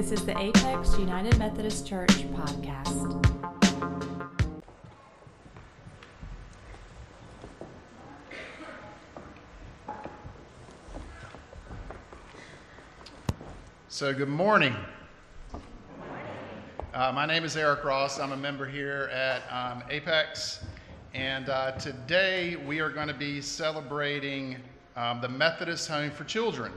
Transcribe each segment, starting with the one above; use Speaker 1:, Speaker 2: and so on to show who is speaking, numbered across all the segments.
Speaker 1: This is the Apex United Methodist Church podcast.
Speaker 2: So, good morning. Uh, my name is Eric Ross. I'm a member here at um, Apex. And uh, today we are going to be celebrating um, the Methodist Home for Children.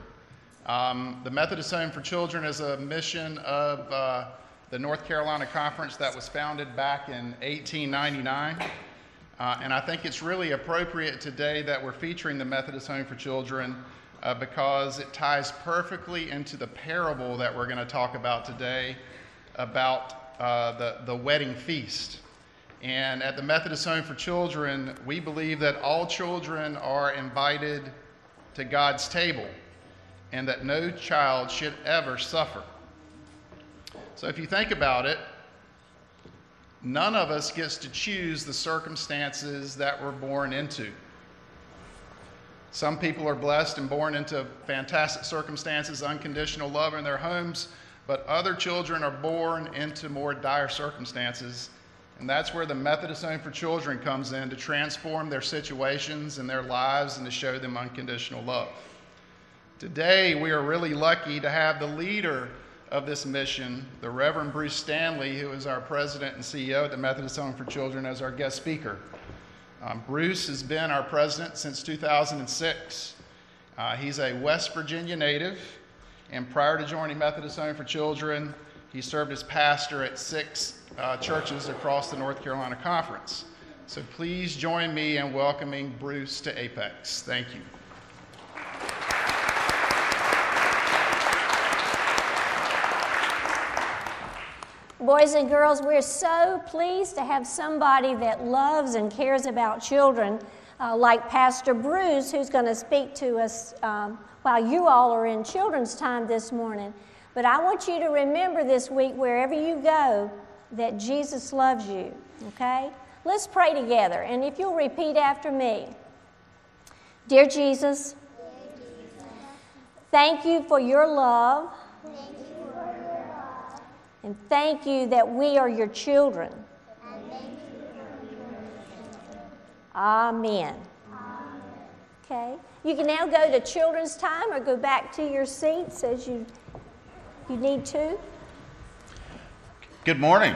Speaker 2: Um, the Methodist Home for Children is a mission of uh, the North Carolina Conference that was founded back in 1899. Uh, and I think it's really appropriate today that we're featuring the Methodist Home for Children uh, because it ties perfectly into the parable that we're going to talk about today about uh, the, the wedding feast. And at the Methodist Home for Children, we believe that all children are invited to God's table and that no child should ever suffer. So if you think about it, none of us gets to choose the circumstances that we're born into. Some people are blessed and born into fantastic circumstances, unconditional love in their homes, but other children are born into more dire circumstances. And that's where the Methodist Home for Children comes in to transform their situations and their lives and to show them unconditional love. Today, we are really lucky to have the leader of this mission, the Reverend Bruce Stanley, who is our president and CEO at the Methodist Home for Children, as our guest speaker. Um, Bruce has been our president since 2006. Uh, he's a West Virginia native, and prior to joining Methodist Home for Children, he served as pastor at six uh, churches across the North Carolina Conference. So please join me in welcoming Bruce to Apex. Thank you.
Speaker 3: Boys and girls, we're so pleased to have somebody that loves and cares about children, uh, like Pastor Bruce, who's going to speak to us um, while you all are in children's time this morning. But I want you to remember this week, wherever you go, that Jesus loves you, okay? Let's pray together. And if you'll repeat after me Dear Jesus, thank you for your love. And thank you that we are your children. Amen. Okay. You can now go to children's time or go back to your seats as you, you need to.
Speaker 4: Good morning.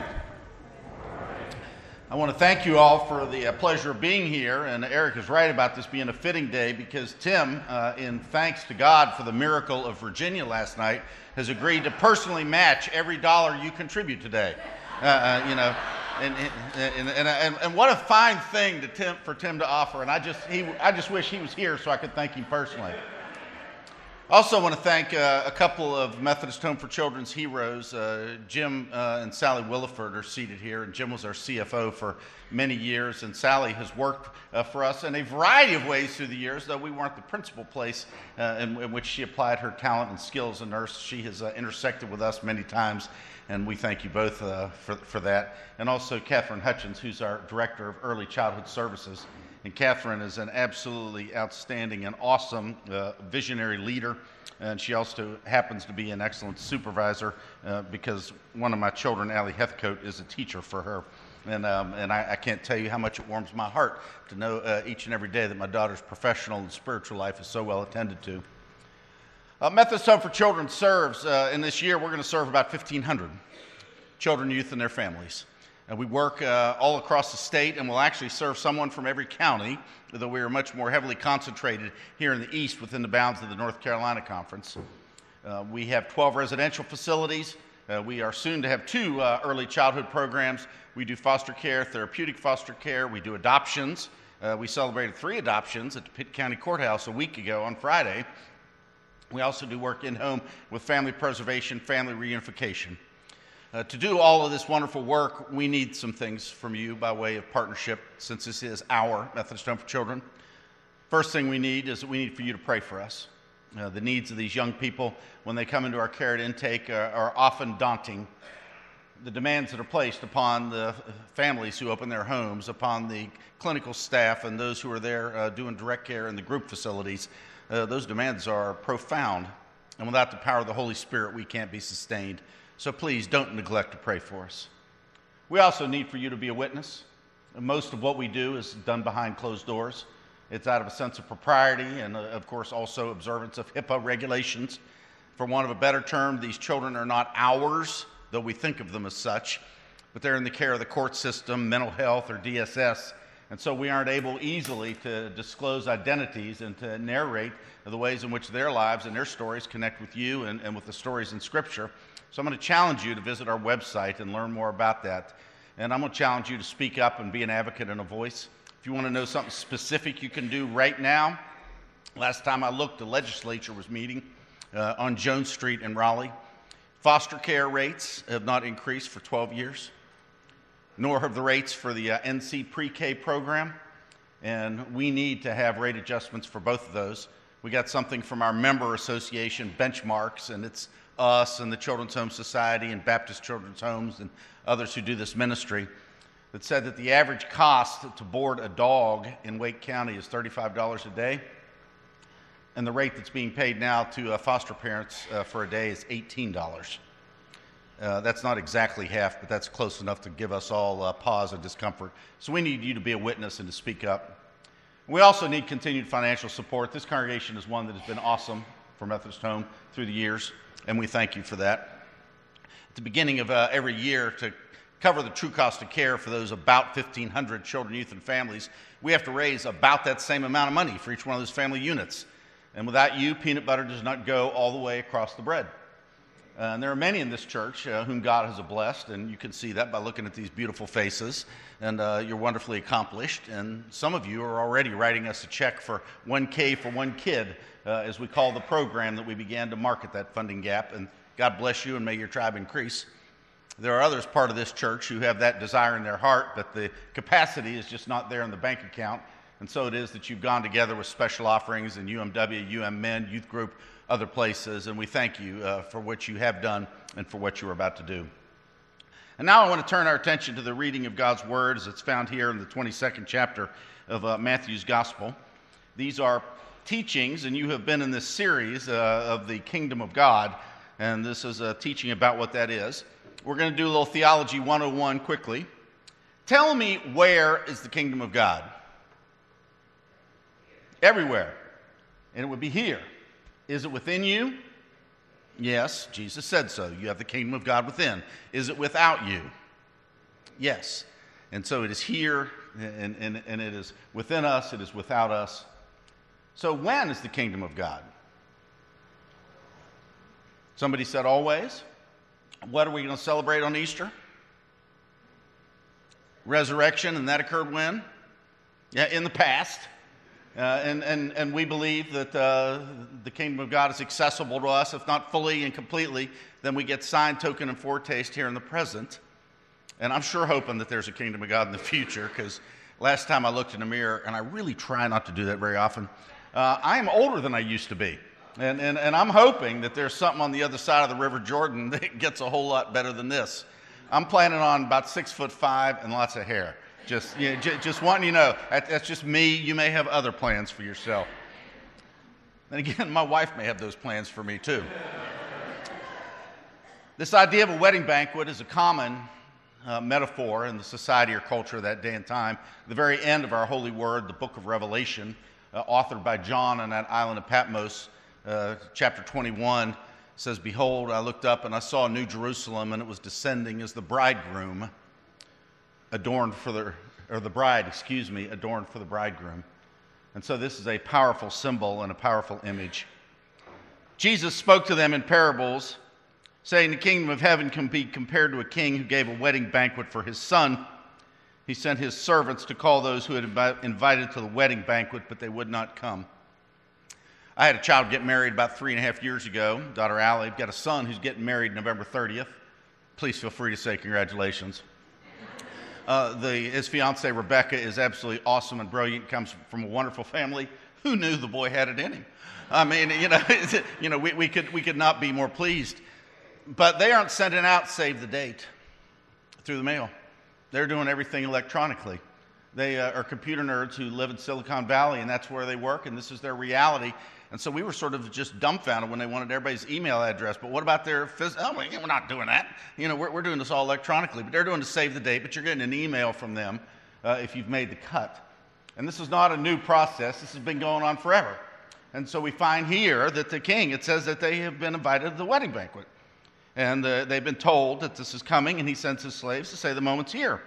Speaker 4: I want to thank you all for the uh, pleasure of being here. And Eric is right about this being a fitting day because Tim, uh, in thanks to God for the miracle of Virginia last night, has agreed to personally match every dollar you contribute today. Uh, uh you know, and, and, and, and, and what a fine thing to Tim, for Tim to offer. And I just, he, I just wish he was here so I could thank him personally. Also, want to thank uh, a couple of Methodist Home for Children's heroes. Uh, Jim uh, and Sally Williford are seated here, and Jim was our CFO for many years, and Sally has worked uh, for us in a variety of ways through the years, though we weren't the principal place uh, in, in, which she applied her talent and skills as a nurse. She has uh, intersected with us many times, and we thank you both for, for that. And also Catherine Hutchins, who's our Director of Early Childhood Services. And Catherine is an absolutely outstanding and awesome uh, visionary leader. And she also happens to be an excellent supervisor uh, because one of my children, Allie Heathcote, is a teacher for her. And, um, and I, I, can't tell you how much it warms my heart to know uh, each and every day that my daughter's professional and spiritual life is so well attended to. Uh, Methodist Home for Children serves, uh, in this year, we're going to serve about 1,500 children, youth, and their families. And we work uh, all across the state and we'll actually serve someone from every county, though we are much more heavily concentrated here in the east within the bounds of the North Carolina Conference. Uh, we have 12 residential facilities. Uh, we are soon to have two uh, early childhood programs. We do foster care, therapeutic foster care, we do adoptions. Uh, we celebrated three adoptions at the Pitt County Courthouse a week ago on Friday. We also do work in home with family preservation, family reunification. Uh, to do all of this wonderful work, we need some things from you by way of partnership, since this is our Methodist Home for Children. First thing we need is that we need for you to pray for us. Uh, the needs of these young people, when they come into our care at intake, are, are often daunting. The demands that are placed upon the families who open their homes, upon the clinical staff, and those who are there uh, doing direct care in the group facilities, uh, those demands are profound. And without the power of the Holy Spirit, we can't be sustained. So please don't neglect to pray for us. We also need for you to be a witness. Most of what we do is done behind closed doors. It's out of a sense of propriety and, uh, of course, also observance of HIPAA regulations. For want of a better term, these children are not ours, though we think of them as such, but they're in the care of the court system, mental health, or DSS. And so we aren't able easily to disclose identities and to narrate the ways in which their lives and their stories connect with you and, and with the stories in Scripture. So I'm going to challenge you to visit our website and learn more about that. And I'm going to challenge you to speak up and be an advocate and a voice. If you want to know something specific you can do right now, last time I looked, the legislature was meeting uh, on Jones Street in Raleigh. Foster care rates have not increased for 12 years, nor have the rates for the uh, NC pre K program. And we need to have rate adjustments for both of those. We got something from our member association benchmarks, and it's us and the Children's Home Society and Baptist Children's Homes and others who do this ministry that said that the average cost to board a dog in Wake County is $35 a day. And the rate that's being paid now to uh, foster parents uh, for a day is $18. Uh, that's not exactly half, but that's close enough to give us all uh, pause and discomfort. So we need you to be a witness and to speak up. We also need continued financial support. This congregation is one that has been awesome for Methodist Home through the years and we thank you for that. At the beginning of uh, every year, to cover the true cost of care for those about 1,500 children, youth, and families, we have to raise about that same amount of money for each one of those family units. And without you, peanut butter does not go all the way across the bread. Uh, and there are many in this church uh, whom God has blessed, and you can see that by looking at these beautiful faces. And uh, you're wonderfully accomplished. And some of you are already writing us a check for 1K for one kid, uh, as we call the program that we began to market that funding gap. And God bless you, and may your tribe increase. There are others part of this church who have that desire in their heart, but the capacity is just not there in the bank account. And so it is that you've gone together with special offerings in UMW, UM Men, Youth Group, other places, and we thank you uh, for what you have done and for what you are about to do. And now I want to turn our attention to the reading of God's Word as it's found here in the 22nd chapter of uh, Matthew's Gospel. These are teachings, and you have been in this series uh, of the kingdom of God, and this is a teaching about what that is. We're going to do a little theology 101 quickly. Tell me where is the kingdom of God? Everywhere. And it would be here. Is it within you? Yes, Jesus said so. You have the kingdom of God within. Is it without you? Yes. And so it is here, and, and, and it is within us, it is without us. So when is the kingdom of God? Somebody said always. What are we going to celebrate on Easter? Resurrection, and that occurred when? Yeah, in the past. Uh, and, and, and we believe that uh, the kingdom of God is accessible to us, if not fully and completely, then we get sign, token, and foretaste here in the present. And I'm sure hoping that there's a kingdom of God in the future, because last time I looked in the mirror, and I really try not to do that very often, uh, I am older than I used to be. And, and, and I'm hoping that there's something on the other side of the River Jordan that gets a whole lot better than this. I'm planning on about six foot five and lots of hair. Just, know, j- just wanting you know, that's just me. You may have other plans for yourself. And again, my wife may have those plans for me too. this idea of a wedding banquet is a common uh, metaphor in the society or culture of that day and time. The very end of our holy word, the book of Revelation, uh, authored by John on that island of Patmos, uh, chapter 21, says, Behold, I looked up and I saw New Jerusalem, and it was descending as the bridegroom adorned for the, or the bride, excuse me, adorned for the bridegroom. And so this is a powerful symbol and a powerful image. Jesus spoke to them in parables, saying, The kingdom of heaven can be compared to a king who gave a wedding banquet for his son. He sent his servants to call those who had been invited to the wedding banquet, but they would not come. I had a child get married about three and a half years ago, daughter Allie. I've got a son who's getting married November 30th. Please feel free to say congratulations. Uh, the, his fiancee Rebecca is absolutely awesome and brilliant. Comes from a wonderful family. Who knew the boy had it in him? I mean, you know, you know, we, we could we could not be more pleased. But they aren't sending out save the date through the mail. They're doing everything electronically. They uh, are computer nerds who live in Silicon Valley, and that's where they work, and this is their reality. And so we were sort of just dumbfounded when they wanted everybody's email address. But what about their physical? Oh, we're not doing that. You know, we're, we're doing this all electronically. But they're doing to save the date, but you're getting an email from them uh, if you've made the cut. And this is not a new process, this has been going on forever. And so we find here that the king, it says that they have been invited to the wedding banquet. And uh, they've been told that this is coming, and he sends his slaves to say the moment's here.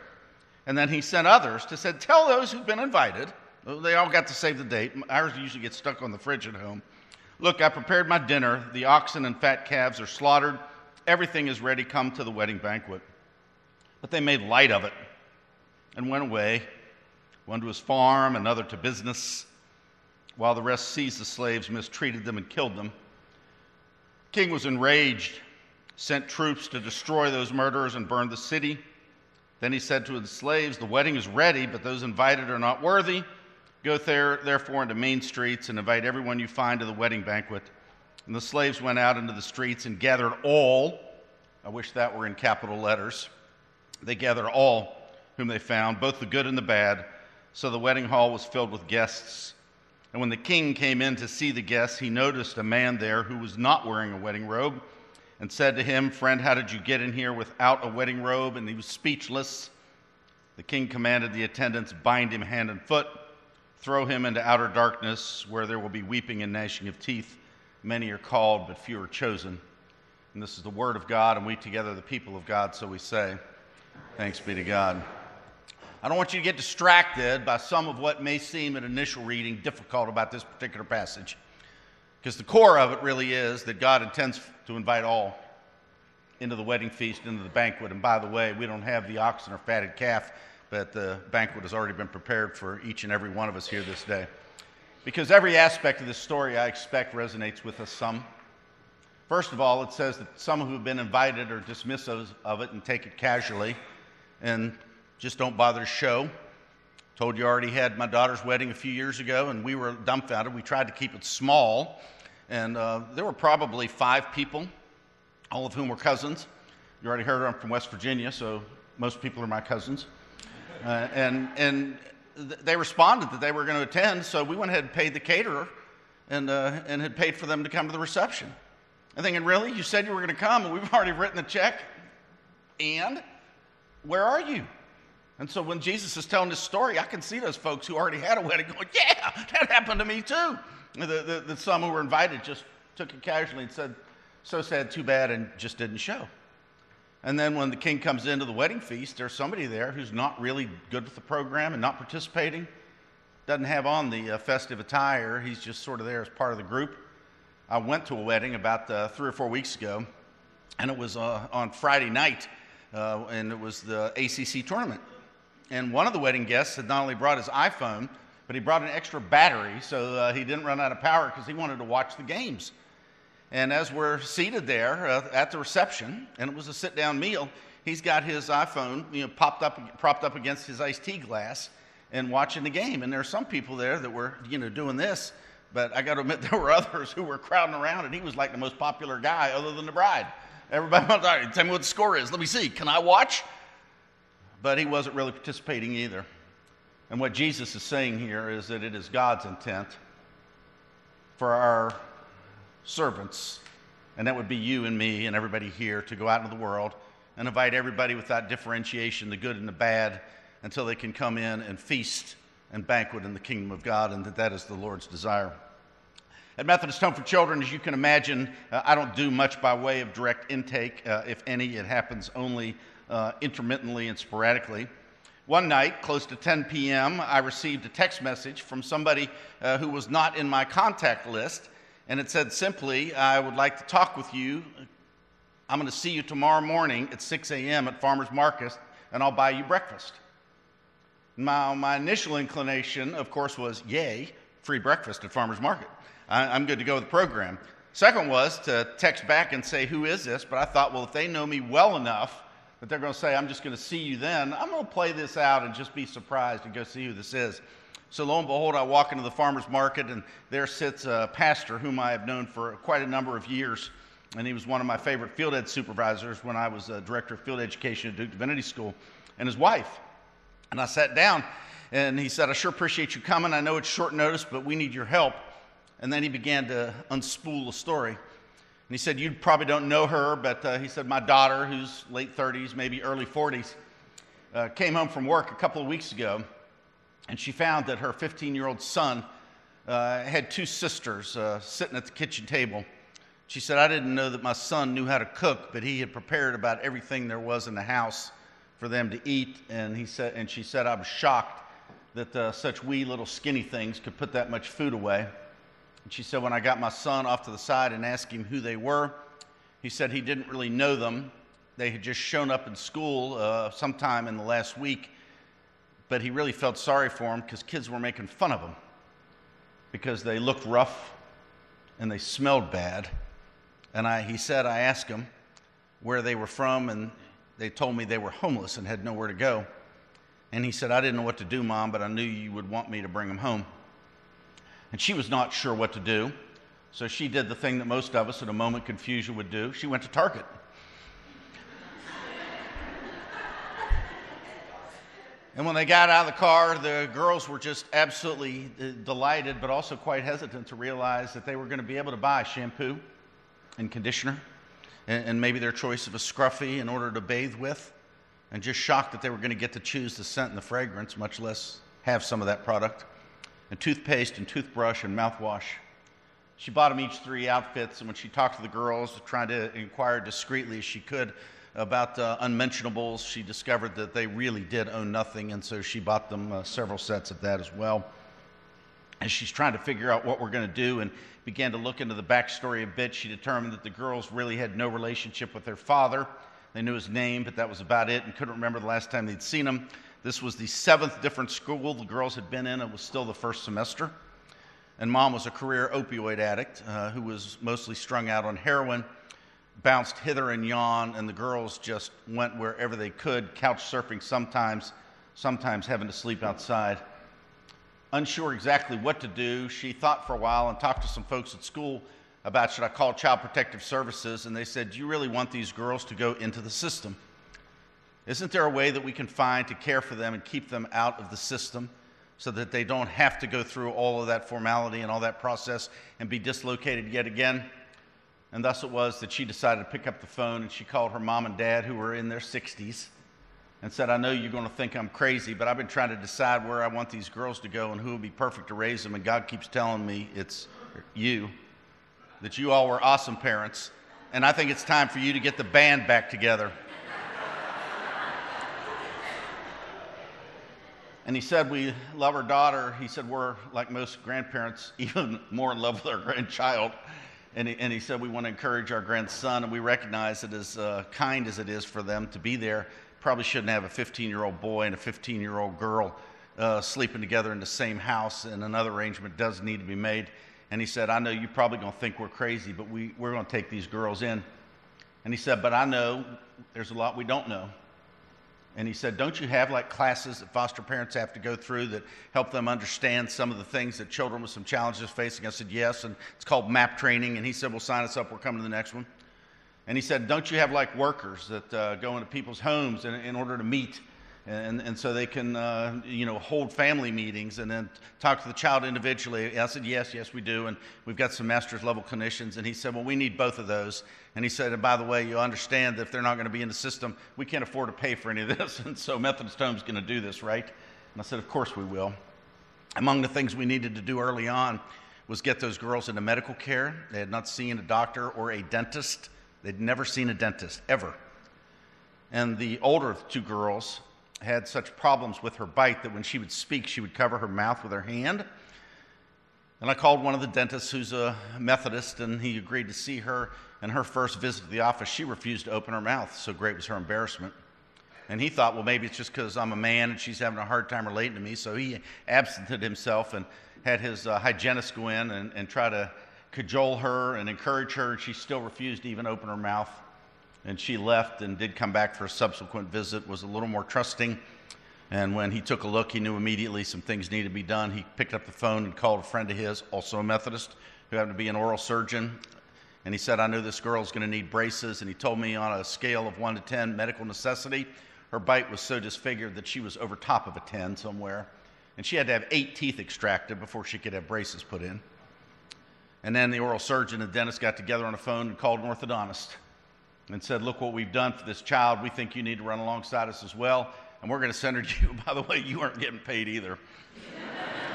Speaker 4: And then he sent others to say, Tell those who've been invited they all got to save the date. Ours usually get stuck on the fridge at home. Look, I prepared my dinner. The oxen and fat calves are slaughtered. Everything is ready. Come to the wedding banquet. But they made light of it and went away, one to his farm, another to business, while the rest seized the slaves, mistreated them, and killed them. King was enraged, sent troops to destroy those murderers and burn the city. Then he said to his slaves, The wedding is ready, but those invited are not worthy. Go there, therefore into main streets and invite everyone you find to the wedding banquet. And the slaves went out into the streets and gathered all. I wish that were in capital letters. They gathered all whom they found, both the good and the bad. So the wedding hall was filled with guests. And when the king came in to see the guests, he noticed a man there who was not wearing a wedding robe and said to him, Friend, how did you get in here without a wedding robe? And he was speechless. The king commanded the attendants, Bind him hand and foot Throw him into outer darkness where there will be weeping and gnashing of teeth. Many are called, but few are chosen. And this is the word of God, and we together, the people of God, so we say, Thanks be to God. I don't want you to get distracted by some of what may seem at initial reading difficult about this particular passage. Because the core of it really is that God intends to invite all into the wedding feast, into the banquet. And by the way, we don't have the oxen or fatted calf but the banquet has already been prepared for each and every one of us here this day. Because every aspect of this story, I expect, resonates with us some. First of all, it says that some who have been invited are dismissive of it and take it casually and just don't bother to show. Told you I already had my daughter's wedding a few years ago, and we were dumbfounded. We tried to keep it small, and uh, there were probably five people, all of whom were cousins. You already heard I'm from West Virginia, so most people are my cousins. Uh, and and th- they responded that they were going to attend, so we went ahead and paid the caterer and, uh, and had paid for them to come to the reception. I'm thinking, really? You said you were going to come, and we've already written the check? And where are you? And so when Jesus is telling this story, I can see those folks who already had a wedding going, yeah, that happened to me too. The, the, the some who were invited just took it casually and said, so sad, too bad, and just didn't show. And then when the king comes into the wedding feast, there's somebody there who's not really good with the program and not participating, doesn't have on the uh, festive attire. He's just sort of there as part of the group. I went to a wedding about uh, three or four weeks ago, and it was uh, on Friday night, uh, and it was the ACC tournament. And one of the wedding guests had not only brought his iPhone, but he brought an extra battery so uh, he didn't run out of power because he wanted to watch the games. And as we're seated there uh, at the reception, and it was a sit down meal, he's got his iPhone you know, popped up, propped up against his iced tea glass and watching the game. And there are some people there that were you know, doing this, but I got to admit, there were others who were crowding around, and he was like the most popular guy other than the bride. Everybody was like, tell me what the score is. Let me see. Can I watch? But he wasn't really participating either. And what Jesus is saying here is that it is God's intent for our servants, and that would be you and me and everybody here, to go out into the world and invite everybody without differentiation, the good and the bad, until they can come in and feast and banquet in the kingdom of God, and that that is the Lord's desire. At Methodist Home for Children, as you can imagine, uh, I don't do much by way of direct intake. Uh, if any, it happens only uh, intermittently and sporadically. One night, close to 10 p.m., I received a text message from somebody uh, who was not in my contact list and it said simply, I would like to talk with you. I'm going to see you tomorrow morning at 6 a.m. at Farmer's Market, and I'll buy you breakfast. My, my initial inclination, of course, was yay, free breakfast at Farmer's Market. I, I'm good to go with the program. Second was to text back and say, Who is this? But I thought, well, if they know me well enough that they're going to say, I'm just going to see you then, I'm going to play this out and just be surprised and go see who this is. So lo and behold, I walk into the farmer's market, and there sits a pastor whom I have known for quite a number of years. And he was one of my favorite field ed supervisors when I was a director of field education at Duke Divinity School, and his wife. And I sat down, and he said, I sure appreciate you coming. I know it's short notice, but we need your help. And then he began to unspool the story. And he said, You probably don't know her, but uh, he said, My daughter, who's late 30s, maybe early 40s, uh, came home from work a couple of weeks ago, and she found that her 15 year old son uh, had two sisters uh, sitting at the kitchen table. She said, I didn't know that my son knew how to cook, but he had prepared about everything there was in the house for them to eat. And, he said, and she said, I was shocked that uh, such wee little skinny things could put that much food away. And she said, when I got my son off to the side and asked him who they were, he said he didn't really know them. They had just shown up in school uh, sometime in the last week, but he really felt sorry for him because kids were making fun of him because they looked rough and they smelled bad. And I, he said, I asked him where they were from, and they told me they were homeless and had nowhere to go. And he said, I didn't know what to do, Mom, but I knew you would want me to bring them home. And she was not sure what to do. So she did the thing that most of us in a moment of confusion would do. She went to Target. And when they got out of the car, the girls were just absolutely uh, delighted, but also quite hesitant to realize that they were going to be able to buy shampoo and conditioner and, and maybe their choice of a scruffy in order to bathe with, and just shocked that they were going to get to choose the scent and the fragrance, much less have some of that product and toothpaste and toothbrush and mouthwash. She bought them each three outfits, and when she talked to the girls, trying to inquire discreetly as she could about uh, unmentionables, she discovered that they really did own nothing, and so she bought them uh, several sets of that as well. As she's trying to figure out what we're going to do and began to look into the backstory a bit, she determined that the girls really had no relationship with their father. They knew his name, but that was about it, and couldn't remember the last time they'd seen him. This was the seventh different school the girls had been in. It was still the first semester. And mom was a career opioid addict uh, who was mostly strung out on heroin, bounced hither and yon, and the girls just went wherever they could, couch surfing sometimes, sometimes having to sleep outside. Unsure exactly what to do, she thought for a while and talked to some folks at school about should I call Child Protective Services, and they said, Do you really want these girls to go into the system? Isn't there a way that we can find to care for them and keep them out of the system so that they don't have to go through all of that formality and all that process and be dislocated yet again? And thus it was that she decided to pick up the phone and she called her mom and dad, who were in their 60s, and said, I know you're going to think I'm crazy, but I've been trying to decide where I want these girls to go and who would be perfect to raise them. And God keeps telling me it's you, that you all were awesome parents. And I think it's time for you to get the band back together. And he said, We love our daughter. He said, We're like most grandparents, even more in love with our grandchild. And he, and he said, We want to encourage our grandson, and we recognize that as uh, kind as it is for them to be there, probably shouldn't have a 15 year old boy and a 15 year old girl uh, sleeping together in the same house, and another arrangement does need to be made. And he said, I know you're probably going to think we're crazy, but we, we're going to take these girls in. And he said, But I know there's a lot we don't know. And he said, Don't you have like classes that foster parents have to go through that help them understand some of the things that children with some challenges facing? I said, Yes. And it's called MAPP training. And he said, Well, sign us up. We're coming to the next one. And he said, Don't you have like workers that uh, go into people's homes in, in order to meet and, and so they can, uh, you know, hold family meetings and then talk to the child individually. I said, yes, yes, we do. And we've got some master's level clinicians. And he said, well, we need both of those. And he said, and by the way, you understand that if they're not going to be in the system, we can't afford to pay for any of this. And so Methodist Home's going to do this, right? And I said, of course we will. Among the things we needed to do early on was get those girls into medical care. They had not seen a doctor or a dentist. They'd never seen a dentist, ever. And the older two girls had such problems with her bite that when she would speak, she would cover her mouth with her hand. And I called one of the dentists who's a Methodist, and he agreed to see her. And her first visit to the office, she refused to open her mouth. So great was her embarrassment. And he thought, well, maybe it's just because I'm a man and she's having a hard time relating to me. So he absented himself and had his uh, hygienist go in and, and try to cajole her and encourage her. And she still refused to even open her mouth and she left and did come back for a subsequent visit, was a little more trusting. And when he took a look, he knew immediately some things needed to be done. He picked up the phone and called a friend of his, also a Methodist, who happened to be an oral surgeon. And he said, I know this girl girl's going to need braces. And he told me on a scale of 1 to 10, medical necessity, her bite was so disfigured that she was over top of a 10 somewhere. And she had to have eight teeth extracted before she could have braces put in. And then the oral surgeon and dentist got together on the phone and called an orthodontist and said, Look what we've done for this child. We think you need to run alongside us as well. And we're going to send her to you. By the way, you aren't getting paid either.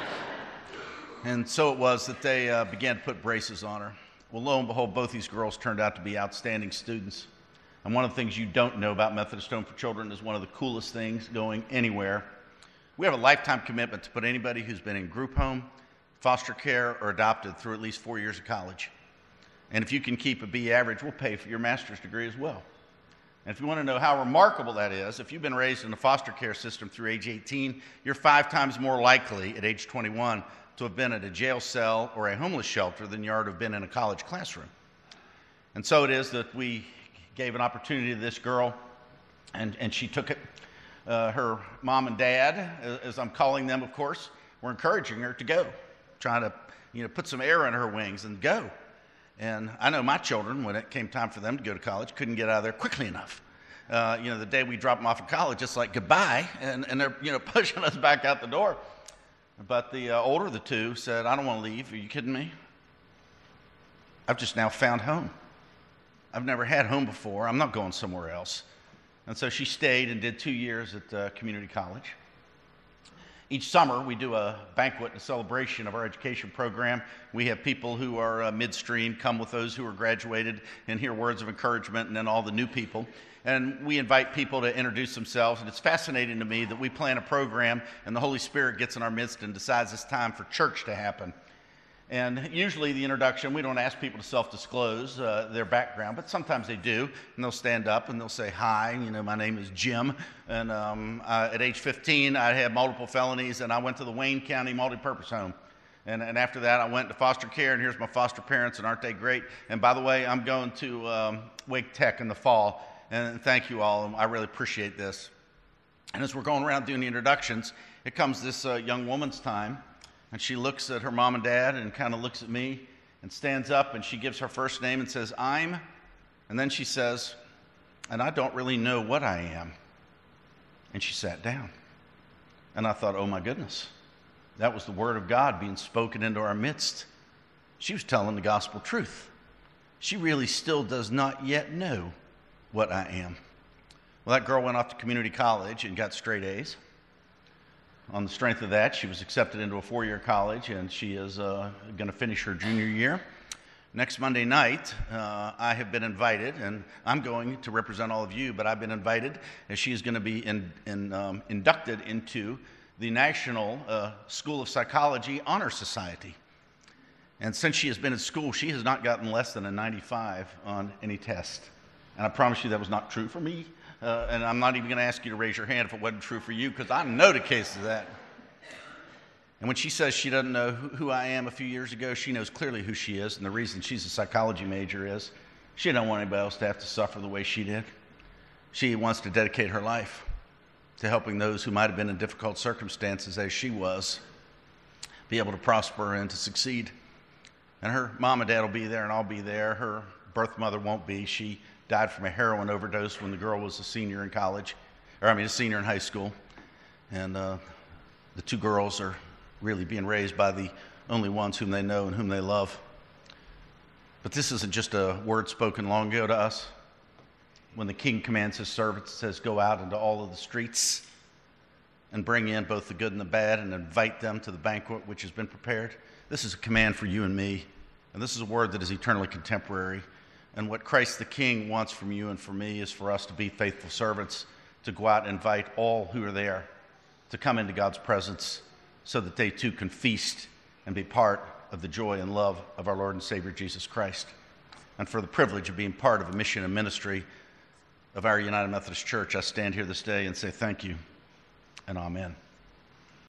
Speaker 4: and so it was that they uh, began to put braces on her. Well, lo and behold, both these girls turned out to be outstanding students. And one of the things you don't know about Methodist Home for Children is one of the coolest things going anywhere. We have a lifetime commitment to put anybody who's been in group home, foster care, or adopted through at least four years of college. And if you can keep a B average, we'll pay for your master's degree as well. And if you want to know how remarkable that is, if you've been raised in the foster care system through age 18, you're five times more likely at age 21 to have been at a jail cell or a homeless shelter than you are to have been in a college classroom. And so it is that we gave an opportunity to this girl, and, and she took it. Uh, her mom and dad, as I'm calling them, of course, were encouraging her to go, trying to you know, put some air in her wings and go. And I know my children, when it came time for them to go to college, couldn't get out of there quickly enough. Uh, you know, the day we drop them off at college, it's like goodbye, and, and they're, you know, pushing us back out the door. But the uh, older of the two said, I don't want to leave. Are you kidding me? I've just now found home. I've never had home before. I'm not going somewhere else. And so she stayed and did two years at uh, community college. Each summer, we do a banquet and a celebration of our education program. We have people who are uh, midstream come with those who are graduated and hear words of encouragement, and then all the new people. And we invite people to introduce themselves. And it's fascinating to me that we plan a program, and the Holy Spirit gets in our midst and decides it's time for church to happen. And usually, the introduction, we don't ask people to self disclose uh, their background, but sometimes they do. And they'll stand up and they'll say, Hi, you know, my name is Jim. And um, uh, at age 15, I had multiple felonies, and I went to the Wayne County Multipurpose Home. And, and after that, I went to foster care, and here's my foster parents, and aren't they great? And by the way, I'm going to um, Wake Tech in the fall. And thank you all. I really appreciate this. And as we're going around doing the introductions, it comes this uh, young woman's time. And she looks at her mom and dad and kind of looks at me and stands up and she gives her first name and says, I'm. And then she says, and I don't really know what I am. And she sat down. And I thought, oh my goodness, that was the word of God being spoken into our midst. She was telling the gospel truth. She really still does not yet know what I am. Well, that girl went off to community college and got straight A's on the strength of that, she was accepted into a four year college and she is uh, going to finish her junior year. Next Monday night, uh, I have been invited, and I'm going to represent all of you, but I've been invited as she is going to be in, in, um, inducted into the National uh, School of Psychology Honor Society. And since she has been in school, she has not gotten less than a 95 on any test. And I promise you that was not true for me. Uh, and I'm not even going to ask you to raise your hand if it wasn't true for you, because I know the case of that. And when she says she doesn't know who, who, I am a few years ago, she knows clearly who she is. And the reason she's a psychology major is she didn't want anybody else to have to suffer the way she did. She wants to dedicate her life to helping those who might have been in difficult circumstances as she was be able to prosper and to succeed. And her mom and dad will be there, and I'll be there. Her birth mother won't be. She died from a heroin overdose when the girl was a senior in college, or I mean, a senior in high school. And uh, the two girls are really being raised by the only ones whom they know and whom they love. But this isn't just a word spoken long ago to us. When the king commands his servants, says, Go out into all of the streets and bring in both the good and the bad and invite them to the banquet which has been prepared. This is a command for you and me. And this is a word that is eternally contemporary and what Christ the King wants from you and from me is for us to be faithful servants, to go out and invite all who are there to come into God's presence so that they too can feast and be part of the joy and love of our Lord and Savior Jesus Christ. And for the privilege of being part of a mission and ministry of our United Methodist Church, I stand here this day and say thank you and amen.